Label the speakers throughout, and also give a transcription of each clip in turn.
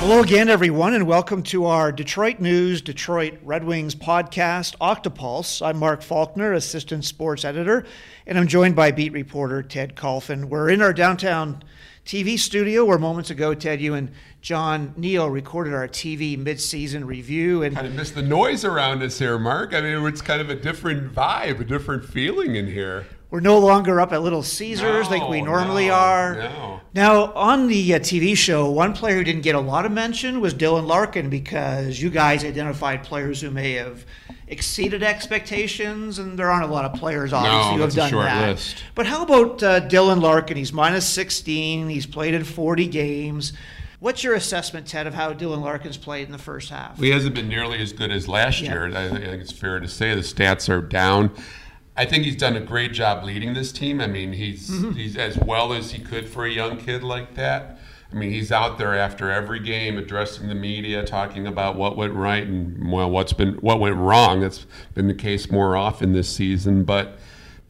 Speaker 1: Hello again, everyone, and welcome to our Detroit News Detroit Red Wings podcast, Octopulse. I'm Mark Falkner, assistant sports editor, and I'm joined by beat reporter Ted Kulfan. We're in our downtown TV studio where moments ago, Ted, you and John Neal recorded our TV midseason review. And
Speaker 2: kind of miss the noise around us here, Mark. I mean, it's kind of a different vibe, a different feeling in here.
Speaker 1: We're no longer up at Little Caesars
Speaker 2: No,
Speaker 1: like we normally
Speaker 2: no,
Speaker 1: are.
Speaker 2: no.
Speaker 1: Now, on the uh, TV show, one player who didn't get a lot of mention was Dylan Larkin because you guys identified players who may have exceeded expectations, and there aren't a lot of players, obviously, who have
Speaker 2: that's a
Speaker 1: done
Speaker 2: short
Speaker 1: that.
Speaker 2: list.
Speaker 1: But how about uh, Dylan Larkin? He's minus 16. He's played in 40 games. What's your assessment, Ted, of how Dylan Larkin's played in the first half?
Speaker 2: He hasn't been nearly as good as last
Speaker 1: Yeah.
Speaker 2: year. I think it's fair to say the stats are down. I think he's done a great job leading this team. I mean, he's
Speaker 1: Mm-hmm.
Speaker 2: he's as well as he could for a young kid like that. I mean, he's out there after every game addressing the media, talking about what went right and well, what's been what went wrong. That's been the case more often this season, but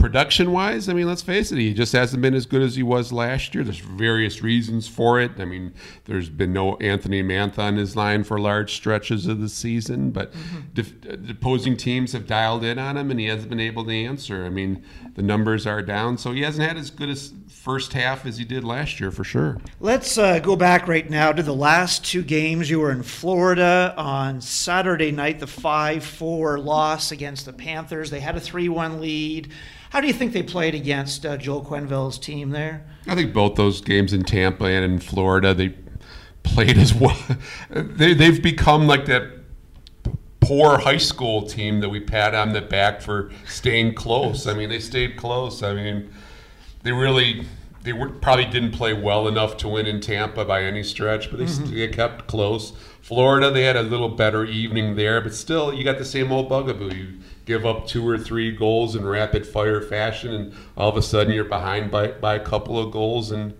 Speaker 2: production wise, I mean, let's face it, he just hasn't been as good as he was last year. There's various reasons for it. I mean, there's been no Anthony Mantha on his line for large stretches of the season, but uh, opposing teams have dialed in on him and he hasn't been able to answer. I mean, the numbers are down, so he hasn't had as good a first half as he did last year for sure.
Speaker 1: Let's uh, go back right now to the last two games. You were in Florida on Saturday night, the 5 4 loss against the Panthers. They had a 3 1 lead. How do you think they played against uh, Joel Quenneville's team there?
Speaker 2: I think both those games in Tampa and in Florida, they played as well. They, they've become like that poor high school team that we pat on the back for staying close. I mean, they stayed close. I mean, they really they were, probably didn't play well enough to win in Tampa by any stretch, but they, st- they kept close. Florida, they had a little better evening there, but still, you got the same old bugaboo. You give up two or three goals in rapid fire fashion, and all of a sudden you're behind by, by a couple of goals. And,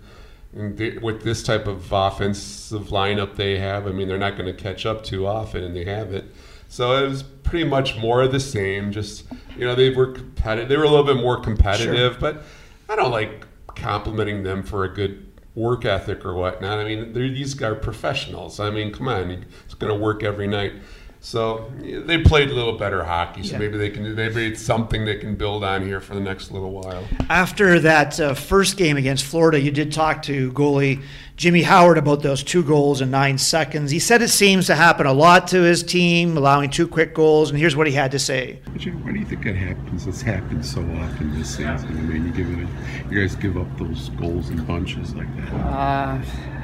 Speaker 2: and they, with this type of offensive lineup they have, I mean, they're not going to catch up too often, and they have it. So it was pretty much more of the same. Just you know, they were competitive. They were a little bit more competitive, but I don't like complimenting them for a good work ethic or whatnot. I mean, they're, these guys are professionals. I mean, come on, it's going to work every night. So they played a little better hockey. So
Speaker 1: Yeah.
Speaker 2: maybe they can. Maybe it's something they can build on here for the next little while.
Speaker 1: After that uh, first game against Florida, you did talk to goalie Jimmy Howard about those two goals in nine seconds. He said it seems to happen a lot to his team, allowing two quick goals, and here's what he had to say.
Speaker 3: You know, why do you think that happens? It's happened so often this season. I mean, you give it, a, you guys give up those goals in bunches like that.
Speaker 4: Uh,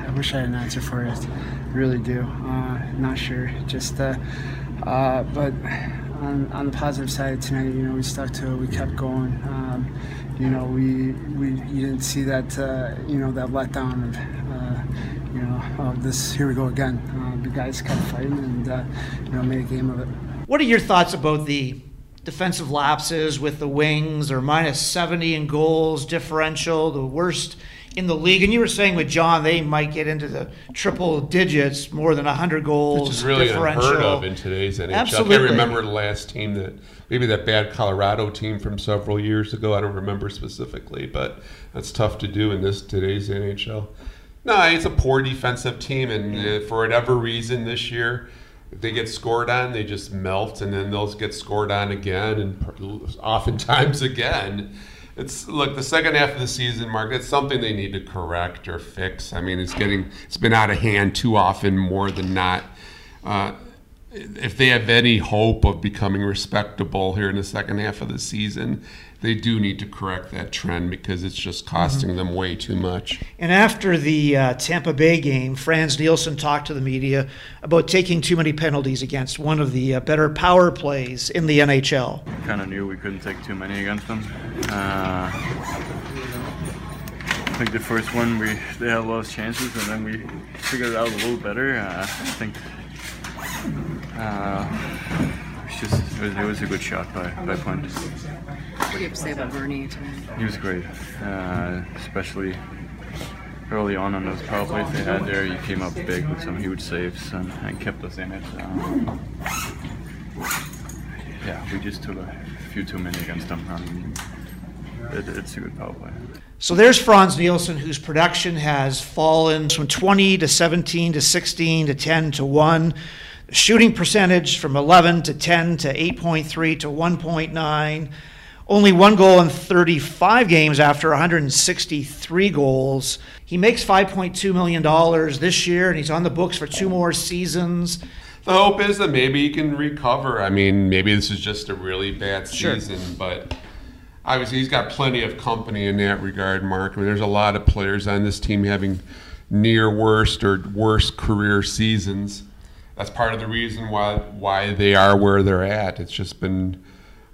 Speaker 4: I wish I had an answer for it. Really do. Uh, not sure. Just, uh, uh, but on, on the positive side tonight, you know, we stuck to it. We kept going. Um, you know, we we you didn't see that uh, you know that letdown of uh, you know of this. Here we go again. Uh, the guys kept fighting and uh, you know made a game of it.
Speaker 1: What are your thoughts about the defensive lapses with the Wings? They're minus 70 in goals differential, the worst in the league. And you were saying with John, they might get into the triple digits, more than 100 goals
Speaker 2: Which is really unheard of in today's NHL.
Speaker 1: Absolutely.
Speaker 2: I can't remember the last team that maybe that bad Colorado team from several years ago. I don't remember specifically, but that's tough to do in this today's NHL. No, it's a poor defensive team, and uh, for whatever reason this year, if they get scored on, they just melt, and then they'll get scored on again, and oftentimes again. It's look the second half of the season, Mark. It's something they need to correct or fix. I mean, it's getting it's been out of hand too often, more than not. Uh, if they have any hope of becoming respectable here in the second half of the season, they do need to correct that trend because it's just costing them way too much.
Speaker 1: And after the uh, Tampa Bay game, Frans Nielsen talked to the media about taking too many penalties against one of the uh, better power plays in the NHL.
Speaker 5: kind of knew we couldn't take too many against them. Uh, I think the first one we they had a lot of chances, and then we figured it out a little better. Uh, I think uh, it's just it was, it was a good shot by by Point.
Speaker 6: What do you have to say about Bernie tonight?
Speaker 5: He was great, uh, especially early on on those power plays they had there. He came up big with some huge saves and, and kept us in it. Um, yeah, we just took a few too many against them. Um, it, it's a good power play.
Speaker 1: So there's Frans Nielsen, whose production has fallen from 20 to 17 to 16 to 10 to 1. Shooting percentage from 11 to 10 to 8.3 to 1.9. Only one goal in 35 games after 163 goals. He makes $5.2 million this year, and he's on the books for two more seasons.
Speaker 2: The hope is that maybe he can recover. I mean, maybe this is just a really bad
Speaker 1: Sure.
Speaker 2: season, but obviously he's got plenty of company in that regard, Mark. I mean, there's a lot of players on this team having near worst or worst career seasons. That's part of the reason why why they are where they're at. It's just been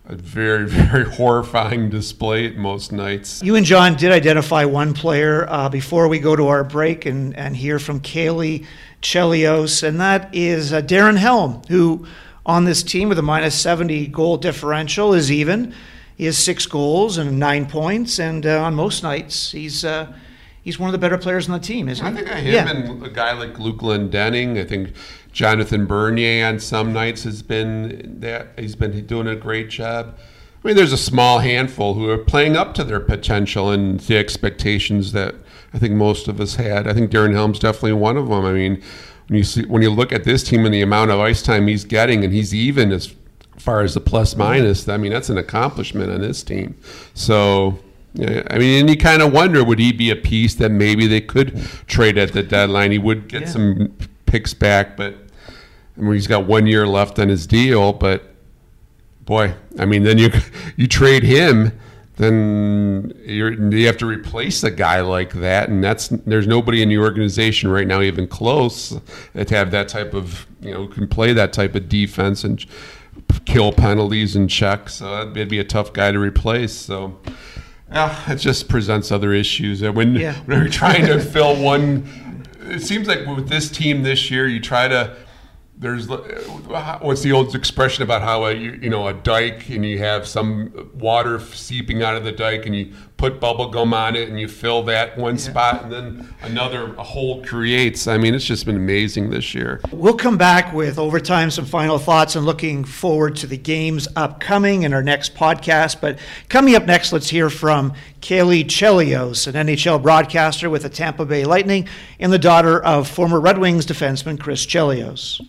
Speaker 2: a very very horrifying display at most nights.
Speaker 1: You and John did identify one player uh, before we go to our break and, and hear from Caley Chelios, and that is uh, Darren Helm, who on this team with a minus 70 goal differential is even. He has six goals and nine points, and uh, on most nights he's uh, he's one of the better players on the team, isn't
Speaker 2: I
Speaker 1: he?
Speaker 2: I think him
Speaker 1: yeah.
Speaker 2: and a guy like Luke Glendening. I think Jonathan Bernier on some nights has been that he's been doing a great job. I mean, there's a small handful who are playing up to their potential and the expectations that I think most of us had. I think Darren Helm's definitely one of them. I mean, when you see when you look at this team and the amount of ice time he's getting, and he's even as far as the plus minus. I mean, that's an accomplishment on this team. So. I mean, and you kind of wonder would he be a piece that maybe they could trade at the deadline? He would get
Speaker 1: Yeah.
Speaker 2: some picks back, but I mean, he's got one year left on his deal. But boy, I mean, then you you trade him, then you're, you have to replace a guy like that, and that's there's nobody in the organization right now even close to have that type of you know can play that type of defense and kill penalties and checks. So that'd be a tough guy to replace. So. Yeah, it just presents other issues. When,
Speaker 1: Yeah.
Speaker 2: when you're trying to fill one, it seems like with this team this year, you try to. There's uh, what's the old expression about how a you, you know a dike and you have some water seeping out of the dike and you put bubble gum on it and you fill that one spot and then another a hole creates. I mean, it's just been amazing this year.
Speaker 1: We'll come back with overtime, some final thoughts, and looking forward to the games upcoming in our next podcast. But coming up next, let's hear from Caley Chelios, an NHL broadcaster with the Tampa Bay Lightning and the daughter of former Red Wings defenseman Chris Chelios.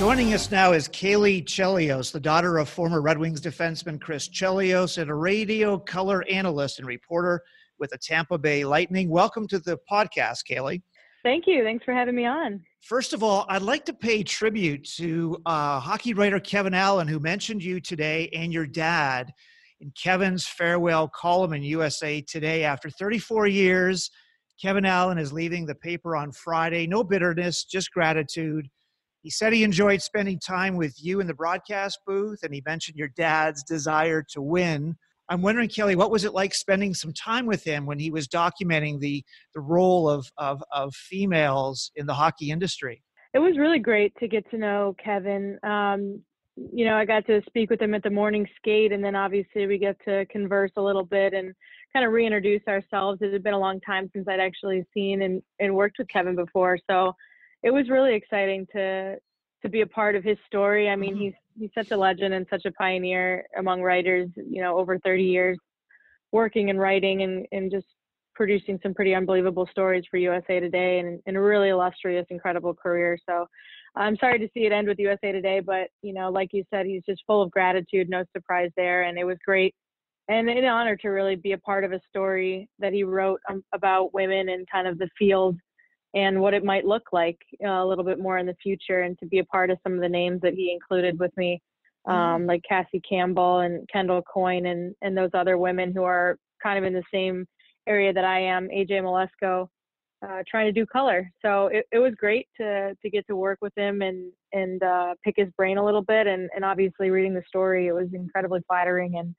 Speaker 1: Joining us now is Caley Chelios, the daughter of former Red Wings defenseman Chris Chelios, and a radio color analyst and reporter with the Tampa Bay Lightning. Welcome to the podcast, Caley.
Speaker 7: Thank you. Thanks for having me on.
Speaker 1: First of all, I'd like to pay tribute to uh, hockey writer Kevin Allen, who mentioned you today and your dad in Kevin's farewell column in USA Today. After 34 years, Kevin Allen is leaving the paper on Friday. No bitterness, just gratitude. He said he enjoyed spending time with you in the broadcast booth, and he mentioned your dad's desire to win. I'm wondering, Kelly, what was it like spending some time with him when he was documenting the the role of of, of females in the hockey industry?
Speaker 7: It was really great to get to know Kevin. Um, you know, I got to speak with him at the morning skate, and then obviously we get to converse a little bit and kind of reintroduce ourselves. It had been a long time since I'd actually seen and, and worked with Kevin before, so it was really exciting to to be a part of his story. I mean,
Speaker 1: Mhm.
Speaker 7: he's he's such a legend and such a pioneer among writers. You know, over 30 years working and writing and and just producing some pretty unbelievable stories for USA Today and, and a really illustrious, incredible career. So I'm sorry to see it end with USA Today, but you know, like you said, he's just full of gratitude, no surprise there, and it was great and an honor to really be a part of a story that he wrote um, about women and kind of the field and what it might look like uh, a little bit more in the future, and to be a part of some of the names that he included with me, um, like Cassie Campbell and Kendall Coyne and and those other women who are kind of in the same area that I am, AJ Mleczko, uh, trying to do color. So it, it was great to to get to work with him and and uh, pick his brain a little bit. And and obviously reading the story, it was incredibly flattering. And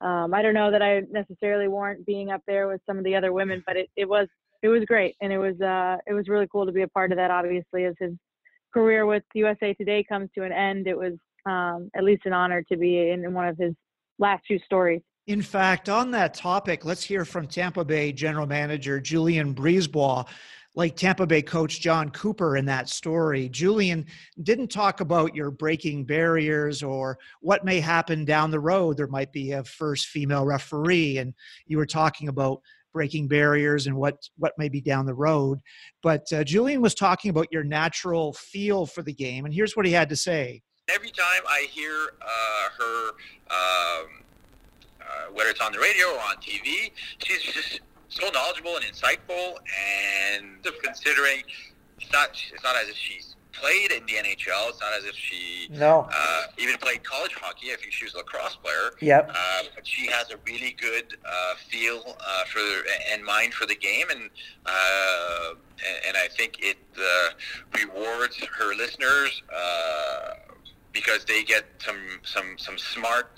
Speaker 7: um, I don't know that I necessarily warrant being up there with some of the other women, but it, it was it was great, and it was uh, it was really cool to be a part of that. Obviously, as his career with USA Today comes to an end, it was um, at least an honor to be in one of his last few stories.
Speaker 1: In fact, on that topic, let's hear from Tampa Bay General Manager Julien Brisebois. like Tampa Bay coach Jon Cooper in that story. Julien didn't talk about your breaking barriers or what may happen down the road. There might be a first female referee, and you were talking about breaking barriers and what what may be down the road. But uh, Julien was talking about your natural feel for the game, and here's what he had to say.
Speaker 8: Every time I hear uh, her, um, uh, whether it's on the radio or on TV, she's just so knowledgeable and insightful, and considering it's not it's not as if she's played in the NHL. It's not as if she
Speaker 1: no
Speaker 8: uh, even played college hockey. I think she was a lacrosse player.
Speaker 1: Yep.
Speaker 8: Uh, but she has a really good uh, feel uh, for and mind for the game, and uh, and I think it uh, rewards her listeners because they get some some some smart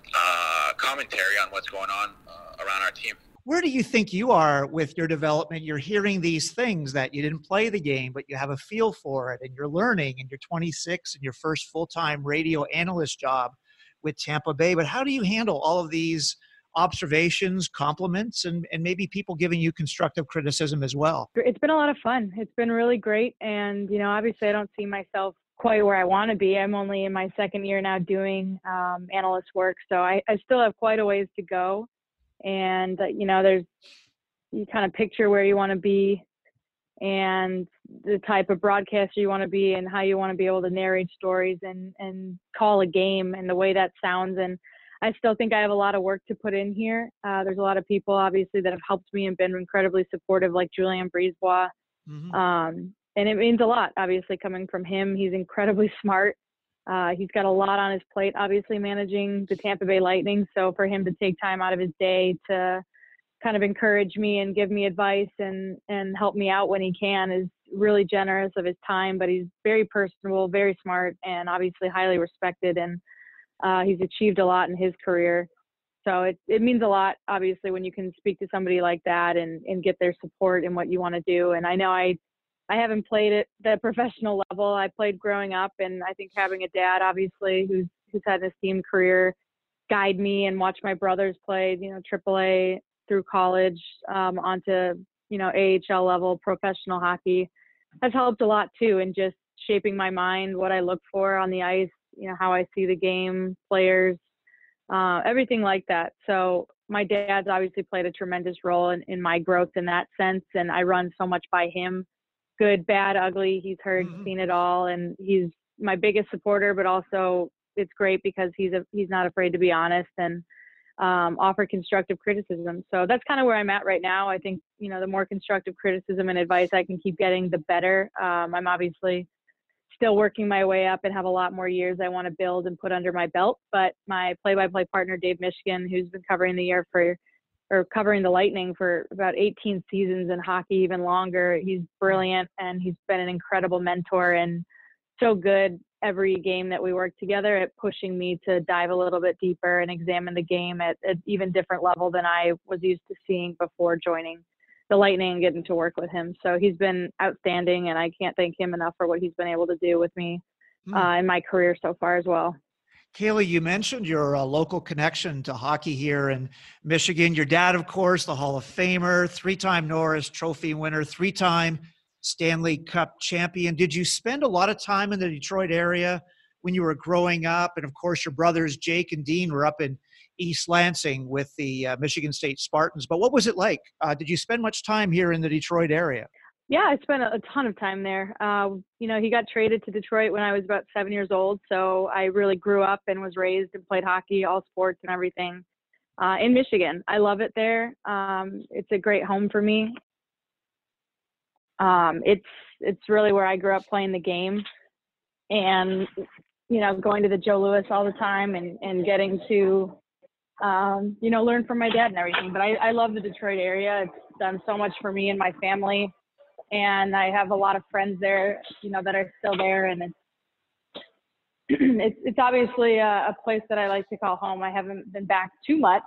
Speaker 8: commentary on what's going on around our team
Speaker 1: where do you think you are with your development? You're hearing these things that you didn't play the game, but you have a feel for it and you're learning and you're 26 and your first full time radio analyst job with Tampa Bay. But how do you handle all of these observations, compliments, and, and maybe people giving you constructive criticism as well?
Speaker 7: It's been a lot of fun. It's been really great. And, you know, obviously I don't see myself quite where I want to be. I'm only in my second year now doing um, analyst work. So I, I still have quite a ways to go and uh, you know there's you kind of picture where you want to be and the type of broadcaster you want to be and how you want to be able to narrate stories and and call a game and the way that sounds and I still think I have a lot of work to put in here. Uh, there's a lot of people obviously that have helped me and been incredibly supportive, like Julien Brisebois, mm-hmm. um, and it means a lot. Obviously, coming from him, he's incredibly smart. Uh, he's got a lot on his plate, obviously managing the Tampa Bay Lightning. So for him to take time out of his day to kind of encourage me and give me advice and and help me out when he can is really generous of his time. But he's very personable, very smart, and obviously highly respected. And uh, he's achieved a lot in his career. So it, it means a lot, obviously, when you can speak to somebody like that and, and get their support in what you want to do. And I know I I haven't played at the professional level. I played growing up, and I think having a dad, obviously, who's who's had an esteemed career, guide me and watch my brothers play, you know, AAA through college, um, onto you know AHL level professional hockey, has helped a lot too, in just shaping my mind, what I look for on the ice, you know, how I see the game, players, uh, everything like that. So my dad's obviously played a tremendous role in, in my growth in that sense, and I run so much by him good, bad, ugly. He's heard, mm-hmm. seen it all, and he's my biggest supporter. But also, it's great because he's a, he's not afraid to be honest and um, offer constructive criticism. So that's kind of where I'm at right now. I think you know the more constructive criticism and advice I can keep getting, the better. Um, I'm obviously still working my way up and have a lot more years I want to build and put under my belt. But my play-by-play partner Dave Mishkin, who's been covering the year for or covering the Lightning for about 18 seasons in hockey, even longer. He's brilliant and he's been an incredible mentor and so good every game that we work together at pushing me to dive a little bit deeper and examine the game at an even different level than I was used to seeing before joining the Lightning and getting to work with him. So he's been outstanding and I can't thank him enough for what he's been able to do with me hmm. uh, in my career so far as well.
Speaker 1: Caley, you mentioned your uh, local connection to hockey here in Michigan. Your dad, of course, the Hall of Famer, three time Norris Trophy winner, three time Stanley Cup champion. Did you spend a lot of time in the Detroit area when you were growing up? And of course, your brothers Jake and Dean were up in East Lansing with the uh, Michigan State Spartans. But what was it like? Uh, did you spend much time here in the Detroit area?
Speaker 7: Yeah, I spent a, ton of time there. Uh, you know, he got traded to Detroit when I was about seven years old, so I really grew up and was raised and played hockey, all sports and everything, uh, in Michigan. I love it there. Um, it's a great home for me. Um, it's it's really where I grew up playing the game, and you know, going to the Joe Louis all the time and and getting to um, you know, learn from my dad and everything. But I, I love the Detroit area. It's done so much for me and my family and I have a lot of friends there, you know, that are still there, and it's it's, it's obviously a, a, place that I like to call home. I haven't been back too much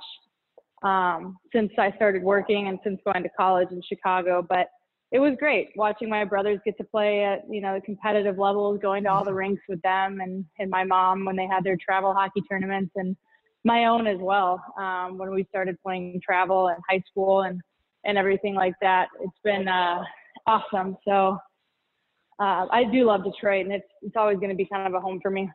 Speaker 7: um, since I started working and since going to college in Chicago, but it was great watching my brothers get to play at you know the competitive levels, going to all the rinks with them, and and my mom when they had their travel hockey tournaments, and my own as well um, when we started playing travel in high school and and everything like that. It's been uh, awesome. So uh, I do love Detroit, and it's it's always going to be kind of a home for me.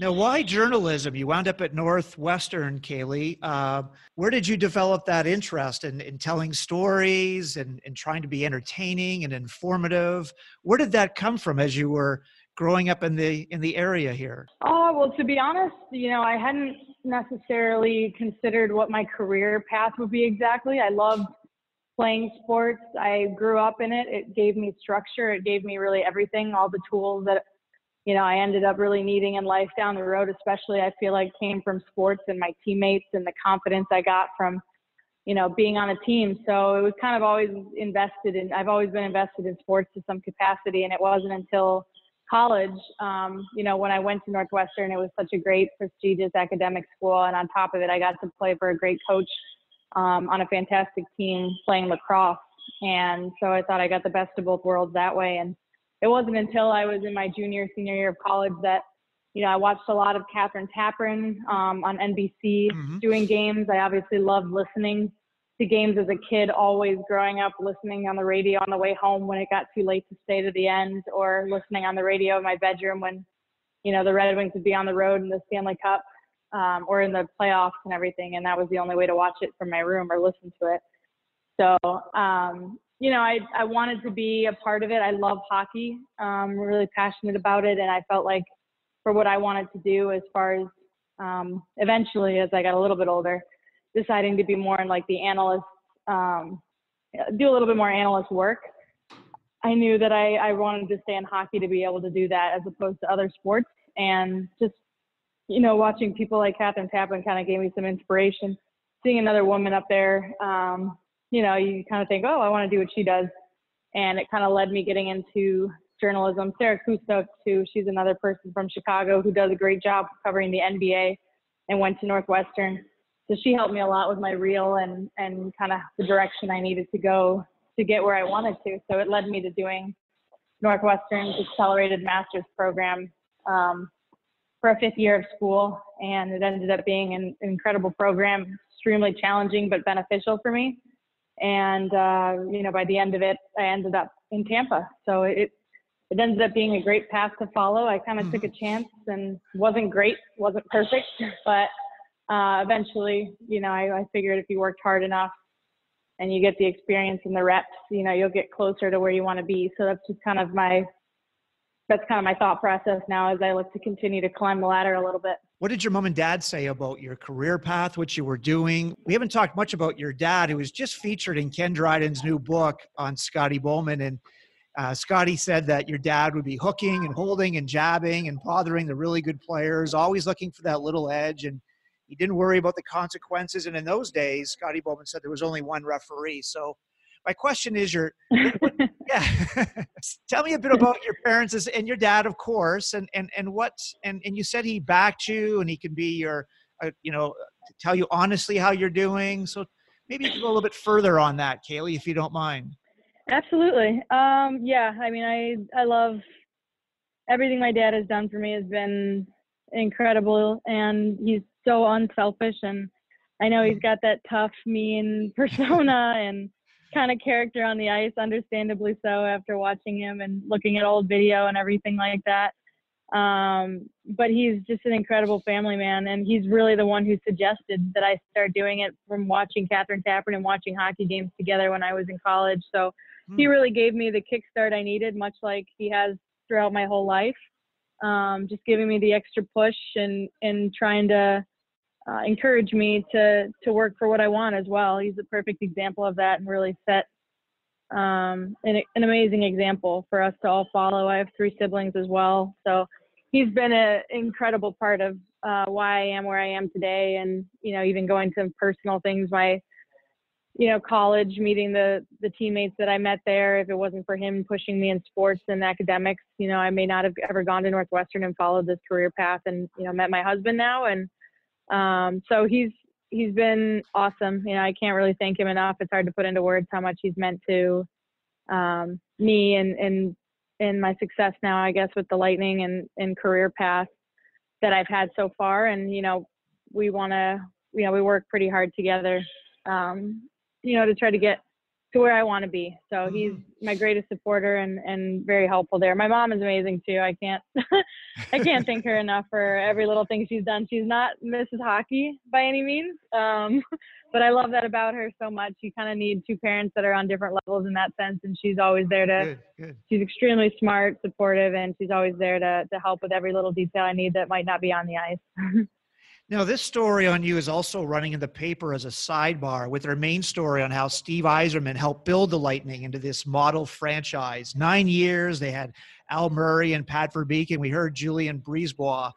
Speaker 1: Now, why journalism? You wound up at Northwestern, Caley. Uh, where did you develop that interest in, in telling stories and, and trying to be entertaining and informative? Where did that come from as you were growing up in the in the area here?
Speaker 7: Oh well, to be honest, you know, I hadn't necessarily considered what my career path would be exactly. I loved playing sports. I grew up in it. It gave me structure. It gave me really everything, all the tools that you know, I ended up really needing in life down the road, especially I feel like came from sports and my teammates and the confidence I got from, you know, being on a team. So it was kind of always invested in, I've always been invested in sports to some capacity. And it wasn't until college, um, you know, when I went to Northwestern, it was such a great, prestigious academic school. And on top of it, I got to play for a great coach um, on a fantastic team playing lacrosse. And so I thought I got the best of both worlds that way. And it wasn't until I was in my junior, senior year of college that, you know, I watched a lot of Kathryn Tappen um, on NBC mm-hmm. doing games. I obviously loved listening to games as a kid, always growing up listening on the radio on the way home when it got too late to stay to the end, or listening on the radio in my bedroom when, you know, the Red Wings would be on the road in the Stanley Cup um, or in the playoffs and everything. And that was the only way to watch it from my room or listen to it. So, um, you know, I, I wanted to be a part of it. I love hockey. I'm really passionate about it. And I felt like for what I wanted to do as far as um, eventually, as I got a little bit older, deciding to be more in like the analyst, um, do a little bit more analyst work. I knew that I, I wanted to stay in hockey to be able to do that as opposed to other sports. And just, you know, watching people like Kathryn Tappen kind of gave me some inspiration. Seeing another woman up there, um, you know, you kind of think, oh, I want to do what she does. And it kind of led me getting into journalism. Sarah Kustok, too, she's another person from Chicago who does a great job covering the NBA and went to Northwestern. So she helped me a lot with my reel and, and kind of the direction I needed to go to get where I wanted to. So it led me to doing Northwestern's accelerated master's program um, for a fifth year of school. And it ended up being an incredible program, extremely challenging but beneficial for me and uh, you know by the end of it i ended up in tampa so it it ended up being a great path to follow i kind of mm-hmm. took a chance and wasn't great wasn't perfect but uh, eventually you know I, I figured if you worked hard enough and you get the experience and the reps you know you'll get closer to where you want to be so that's just kind of my that's kind of my thought process now as I look to continue to climb the ladder a little bit.
Speaker 1: What did your mom and dad say about your career path, what you were doing? We haven't talked much about your dad, who was just featured in Ken Dryden's new book on Scotty Bowman. And uh, Scotty said that your dad would be hooking and holding and jabbing and bothering the really good players, always looking for that little edge. And he didn't worry about the consequences. And in those days, Scotty Bowman said there was only one referee. So my question is your yeah tell me a bit about your parents and your dad of course and and and what and and you said he backed you and he can be your uh, you know tell you honestly how you're doing. So maybe you can go a little bit further on that kaylee if you don't mind.
Speaker 7: Absolutely. Um yeah i mean i i love everything my dad has done for me has been incredible and he's so unselfish and i know he's got that tough mean persona and kind of character on the ice, understandably so after watching him and looking at old video and everything like that. Um, but he's just an incredible family man, and he's really the one who suggested that I start doing it from watching Kathryn Tappen and watching hockey games together when I was in college. So hmm. he really gave me the kickstart I needed, much like he has throughout my whole life. Um, just giving me the extra push and and trying to uh, encourage me to to work for what I want as well. He's a perfect example of that and really set um, an, an amazing example for us to all follow. I have three siblings as well, so he's been an incredible part of uh, why I am where I am today, and you know even going to personal things. My you know college meeting the the teammates that I met there. If it wasn't for him pushing me in sports and academics, you know I may not have ever gone to Northwestern and followed this career path, and you know met my husband now and um, so he's he's been awesome. You know, I can't really thank him enough. It's hard to put into words how much he's meant to um, me and and and my success now, I guess, with the Lightning and and career path that I've had so far. And you know, we want to, you know, we work pretty hard together, um, you know, to try to get to where I want to be. So
Speaker 1: Mm-hmm.
Speaker 7: he's my greatest supporter and and very helpful there. My mom is amazing too. I can't I can't thank her enough for every little thing she's done. She's not Mrs. Hockey by any means, um, but I love that about her so much. You kind of need two parents that are on different levels in that sense, and she's always there to.
Speaker 1: Good, good.
Speaker 7: She's extremely smart, supportive, and she's always there to to help with every little detail I need that might not be on the ice.
Speaker 1: Now, this story on you is also running in the paper as a sidebar with their main story on how Steve Yzerman helped build the Lightning into this model franchise. Nine years, they had Al Murray and Pat Verbeek, and we heard Julien Brisebois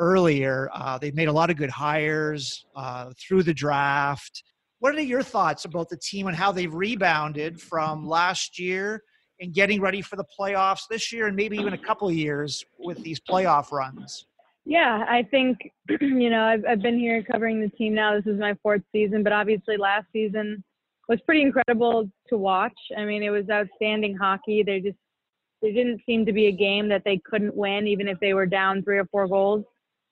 Speaker 1: earlier. Uh, they've made a lot of good hires uh, through the draft. What are your thoughts about the team and how they've rebounded from last year and getting ready for the playoffs this year and maybe even a couple of years with these playoff runs?
Speaker 7: Yeah, I think you know I've I've been here covering the team now. This is my fourth season, but obviously last season was pretty incredible to watch. I mean, it was outstanding hockey. They just there didn't seem to be a game that they couldn't win, even if they were down three or four goals.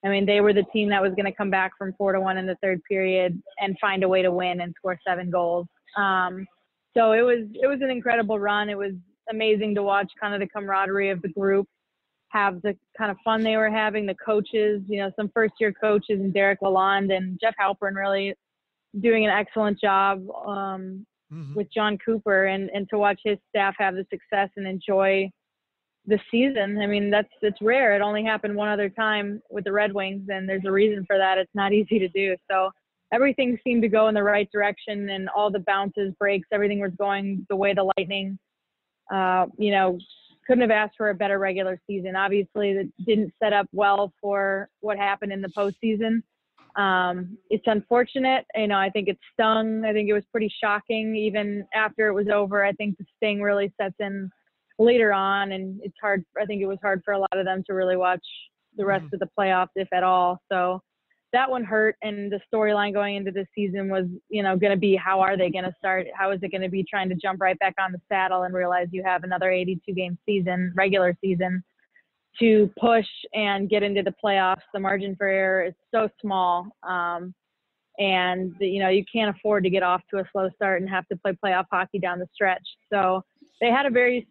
Speaker 7: I mean, they were the team that was going to come back from four to one in the third period and find a way to win and score seven goals. Um, so it was it was an incredible run. It was amazing to watch kind of the camaraderie of the group have the kind of fun they were having. The coaches, you know, some first year coaches and Derek Lalonde and Jeff Halpern really doing an excellent job um,
Speaker 1: Mhm.
Speaker 7: with Jon Cooper and, and to watch his staff have the success and enjoy the season. I mean, that's it's rare. It only happened one other time with the Red Wings, and there's a reason for that. It's not easy to do. So everything seemed to go in the right direction, and all the bounces, breaks, everything was going the way the Lightning, uh, you know, couldn't have asked for a better regular season. Obviously, that didn't set up well for what happened in the postseason. Um, it's unfortunate. You know, I think it stung. I think it was pretty shocking. Even after it was over, I think the sting really sets in later on, and it's hard. I think it was hard for a lot of them to really watch the rest
Speaker 1: Mhm.
Speaker 7: of the playoffs, if at all. So that one hurt. And the storyline going into this season was, you know, going to be how are they going to start? How is it going to be trying to jump right back on the saddle and realize you have another 82 game season, regular season, to push and get into the playoffs? The margin for error is so small. Um, and you know you can't afford to get off to a slow start and have to play playoff hockey down the stretch. So they had a very,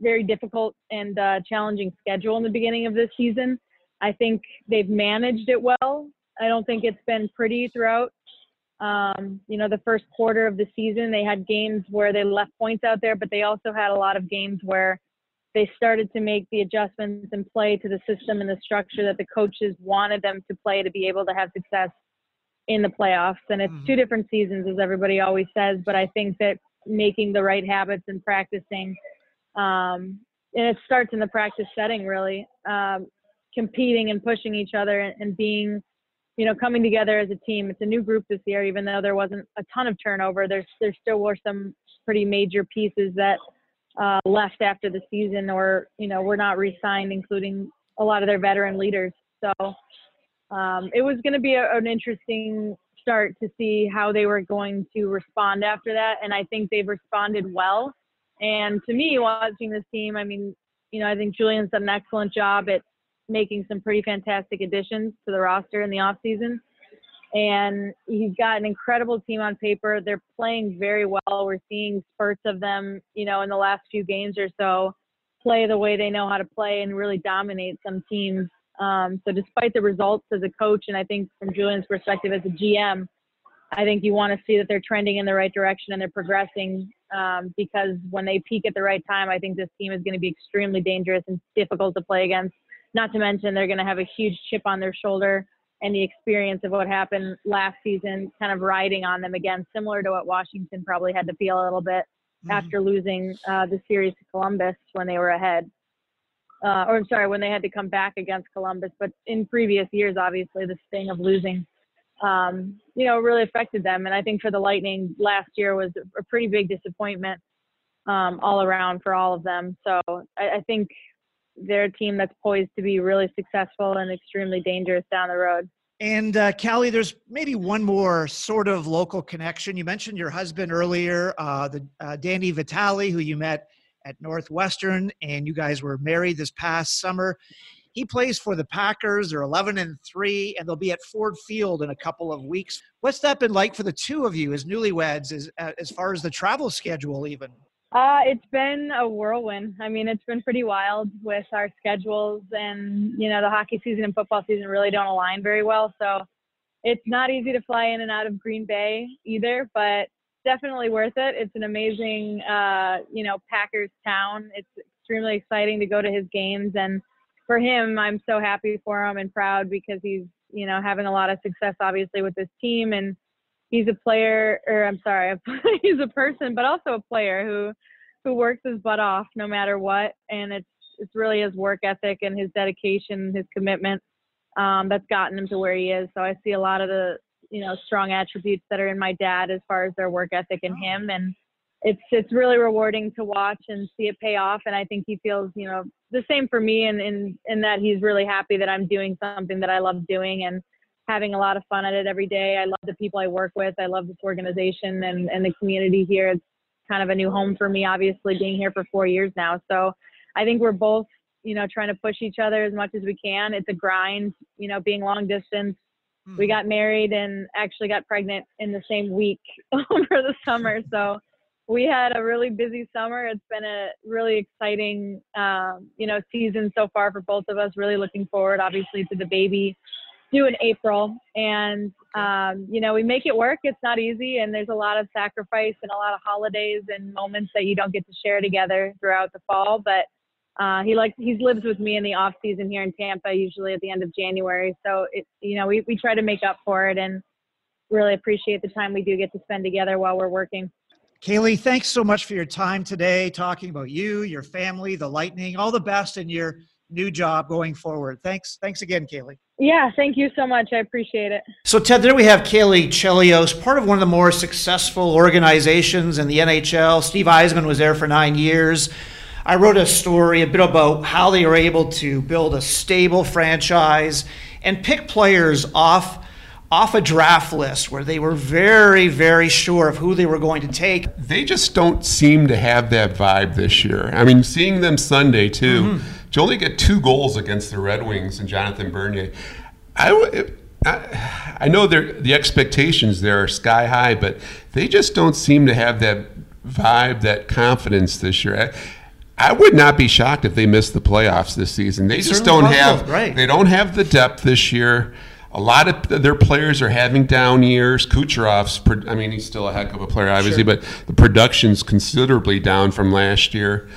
Speaker 7: very difficult and uh, challenging schedule in the beginning of this season. I think they've managed it well. I don't think it's been pretty throughout. Um, you know, the first quarter of the season, they had games where they left points out there, but they also had a lot of games where they started to make the adjustments and play to the system and the structure that the coaches wanted them to play to be able to have success in the playoffs. And it's
Speaker 1: Mhm.
Speaker 7: two different seasons, as everybody always says, but I think that making the right habits and practicing, um, and it starts in the practice setting, really, um, competing and pushing each other and, being, you know, coming together as a team. It's a new group this year, even though there wasn't a ton of turnover. There's there still were some pretty major pieces that uh, left after the season, or you know, were not re-signed, including a lot of their veteran leaders. So um, it was going to be a, an interesting start to see how they were going to respond after that, and I think they've responded well. And to me, watching this team, I mean, you know, I think Julien's done an excellent job at making some pretty fantastic additions to the roster in the offseason. And he's got an incredible team on paper. They're playing very well. We're seeing spurts of them, you know, in the last few games or so, play the way they know how to play and really dominate some teams. Um, so despite the results as a coach, and I think from Julien's perspective as a GM, I think you want to see that they're trending in the right direction and they're progressing um, because when they peak at the right time, I think this team is going to be extremely dangerous and difficult to play against. Not to mention they're going to have a huge chip on their shoulder and the experience of what happened last season kind of riding on them again, similar to what Washington probably had to feel a little bit
Speaker 1: Mhm.
Speaker 7: after losing uh, the series to Columbus when they were ahead. Uh, or I'm sorry, when they had to come back against Columbus. But in previous years, obviously, the sting of losing, um, you know, really affected them. And I think for the Lightning, last year was a pretty big disappointment um, all around for all of them. So I, I think they're a team that's poised to be really successful and extremely dangerous down the road.
Speaker 1: And uh, Callie, there's maybe one more sort of local connection. You mentioned your husband earlier, uh, the uh, Danny Vitale, who you met at Northwestern, and you guys were married this past summer. He plays for the Packers. They're 11 and 3, and they'll be at Ford Field in a couple of weeks. What's that been like for the two of you as newlyweds, as, uh, as far as the travel schedule, even?
Speaker 7: Uh, it's been a whirlwind. I mean, it's been pretty wild with our schedules, and you know, the hockey season and football season really don't align very well. So it's not easy to fly in and out of Green Bay either, but definitely worth it. It's an amazing, uh, you know, Packers town. It's extremely exciting to go to his games, and for him, I'm so happy for him and proud because he's, you know, having a lot of success, obviously, with this team and he's a player, or I'm sorry, he's a person, but also a player who who works his butt off no matter what, and it's it's really his work ethic and his dedication, his commitment um, that's gotten him to where he is. So I see a lot of the you know strong attributes that are in my dad as far as their work ethic in him, and it's it's really rewarding to watch and see it pay off. And I think he feels you know the same for me, and in in that he's really happy that I'm doing something that I love doing and having a lot of fun at it every day. I love the people I work with. I love this organization and, and the community here. It's kind of a new home for me, obviously, being here for four years now. So I think we're both, you know, trying to push each other as much as we can. It's a grind, you know, being long distance. We hmm. got married and actually got pregnant in the same week over the summer. So we had a really busy summer. It's been a really exciting, um, you know, season so far for both of us. Really looking forward, obviously, to the baby due in April. And, um, you know, we make it work. It's not easy. And there's a lot of sacrifice and a lot of holidays and moments that you don't get to share together throughout the fall. But uh, he likes, he lives with me in the off season here in Tampa, usually at the end of January. So it, you know, we, we try to make up for it and really appreciate the time we do get to spend together while we're working.
Speaker 1: Caley, thanks so much for your time today, talking about you, your family, the Lightning, all the best in your new job going forward. Thanks. Thanks again, Caley.
Speaker 7: Yeah, thank you so much. I appreciate it.
Speaker 1: So, Ted, there we have Caley Chelios, part of one of the more successful organizations in the NHL. Steve Yzerman was there for nine years. I wrote a story a bit about how they were able to build a stable franchise and pick players off off a draft list where they were very, very sure of who they were going to take.
Speaker 2: They just don't seem to have that vibe this year. I mean, seeing them Sunday too. Mm-hmm to only get two goals against the Red Wings and Jonathan Bernier, I, I, I know the expectations there are sky high, but they just don't seem to have that vibe, that confidence this year. I, I would not be shocked if they missed the playoffs this season. They just don't have right. they don't have the depth this year. A lot of their players are having down years. Kucherov's, I mean, he's still a heck of a player, obviously, sure. but the production's considerably down from last year.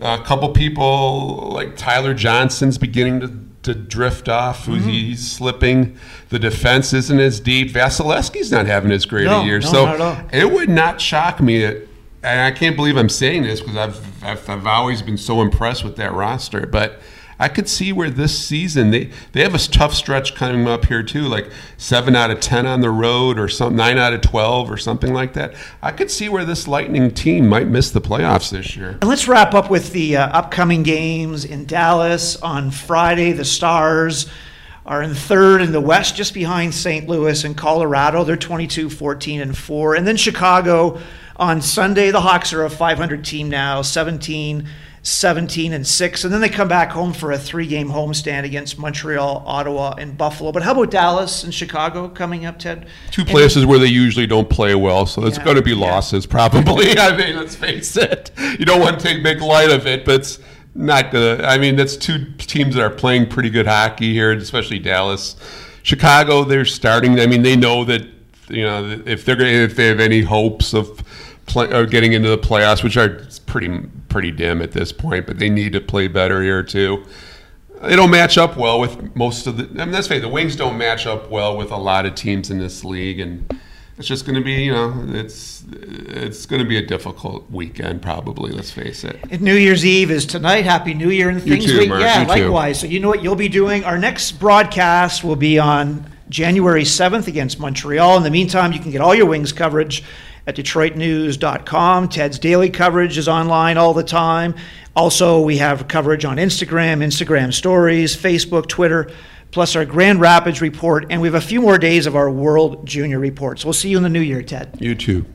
Speaker 2: A couple people like Tyler Johnson's beginning to, to drift off. Mm-hmm. He's slipping. The defense isn't as deep. Vasilevskiy's not having as great no, a year.
Speaker 1: No,
Speaker 2: so it would not shock me. That, and I can't believe I'm saying this because I've, I've, I've always been so impressed with that roster. But I could see where this season they they have a tough stretch coming up here too, like seven out of ten on the road or some nine out of twelve or something like that. I could see where this Lightning team might miss the playoffs this year.
Speaker 1: And let's wrap up with the uh, upcoming games in Dallas on Friday. The Stars are in third in the West, just behind St. Louis and Colorado. They're 22, 14, and 4. And then Chicago on Sunday. The Hawks are a 500 team now, 17 17 and 6 and then they come back home for a three-game homestand against Montreal, Ottawa and Buffalo. But how about Dallas and Chicago coming up, Ted?
Speaker 2: Two places and, where they usually don't play well, so it's yeah, going to be losses yeah. probably. I mean, let's face it. You don't want to take big light of it, but it's not good. I mean, that's two teams that are playing pretty good hockey here, especially Dallas. Chicago, they're starting. I mean, they know that you know if they're if they have any hopes of play, or getting into the playoffs, which are pretty pretty dim at this point, but they need to play better here too. They don't match up well with most of the. I mean, let's face it, the Wings don't match up well with a lot of teams in this league, and it's just going to be, you know, it's it's going to be a difficult weekend probably. Let's face it.
Speaker 1: And New Year's Eve is tonight. Happy New Year and things.
Speaker 2: Too, Mark.
Speaker 1: Yeah,
Speaker 2: you
Speaker 1: likewise.
Speaker 2: Too.
Speaker 1: So you know what you'll be doing. Our next broadcast will be on January seventh against Montreal. In the meantime, you can get all your Wings coverage at DetroitNews.com. Ted's daily coverage is online all the time. Also, we have coverage on Instagram, Instagram stories, Facebook, Twitter, plus our Grand Rapids report, and we have a few more days of our World Junior reports. We'll see you in the new year, Ted.
Speaker 2: You too.